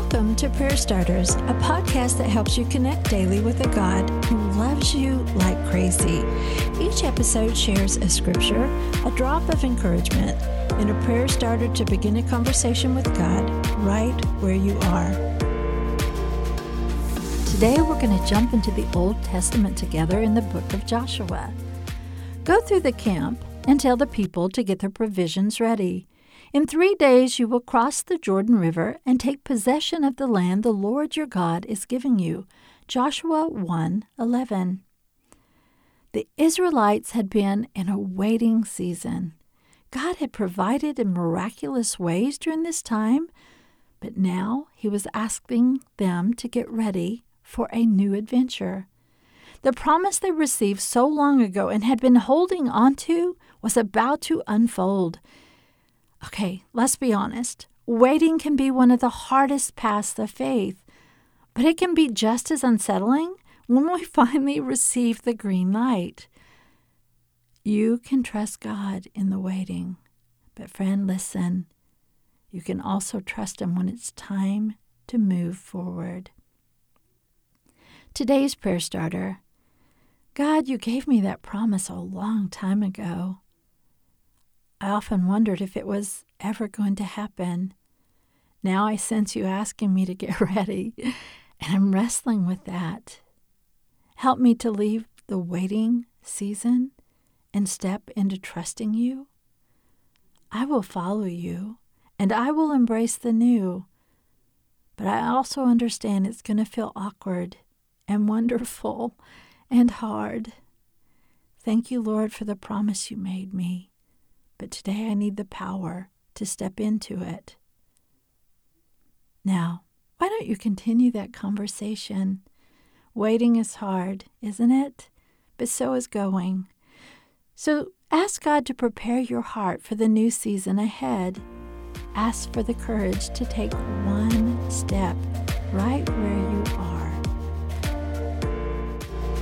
Welcome to Prayer Starters, a podcast that helps you connect daily with a God who loves you like crazy. Each episode shares a scripture, a drop of encouragement, and a prayer starter to begin a conversation with God right where you are. Today we're going to jump into the Old Testament together in the book of Joshua. Go through the camp and tell the people to get their provisions ready. In three days you will cross the Jordan River and take possession of the land the Lord your God is giving you. Joshua 1 11. The Israelites had been in a waiting season. God had provided in miraculous ways during this time, but now He was asking them to get ready for a new adventure. The promise they received so long ago and had been holding on to was about to unfold. Okay, let's be honest. Waiting can be one of the hardest paths of faith, but it can be just as unsettling when we finally receive the green light. You can trust God in the waiting, but friend, listen. You can also trust Him when it's time to move forward. Today's prayer starter God, you gave me that promise a long time ago. I often wondered if it was ever going to happen. Now I sense you asking me to get ready, and I'm wrestling with that. Help me to leave the waiting season and step into trusting you. I will follow you, and I will embrace the new. But I also understand it's going to feel awkward and wonderful and hard. Thank you, Lord, for the promise you made me but today I need the power to step into it. Now, why don't you continue that conversation? Waiting is hard, isn't it? But so is going. So ask God to prepare your heart for the new season ahead. Ask for the courage to take one step right where you are.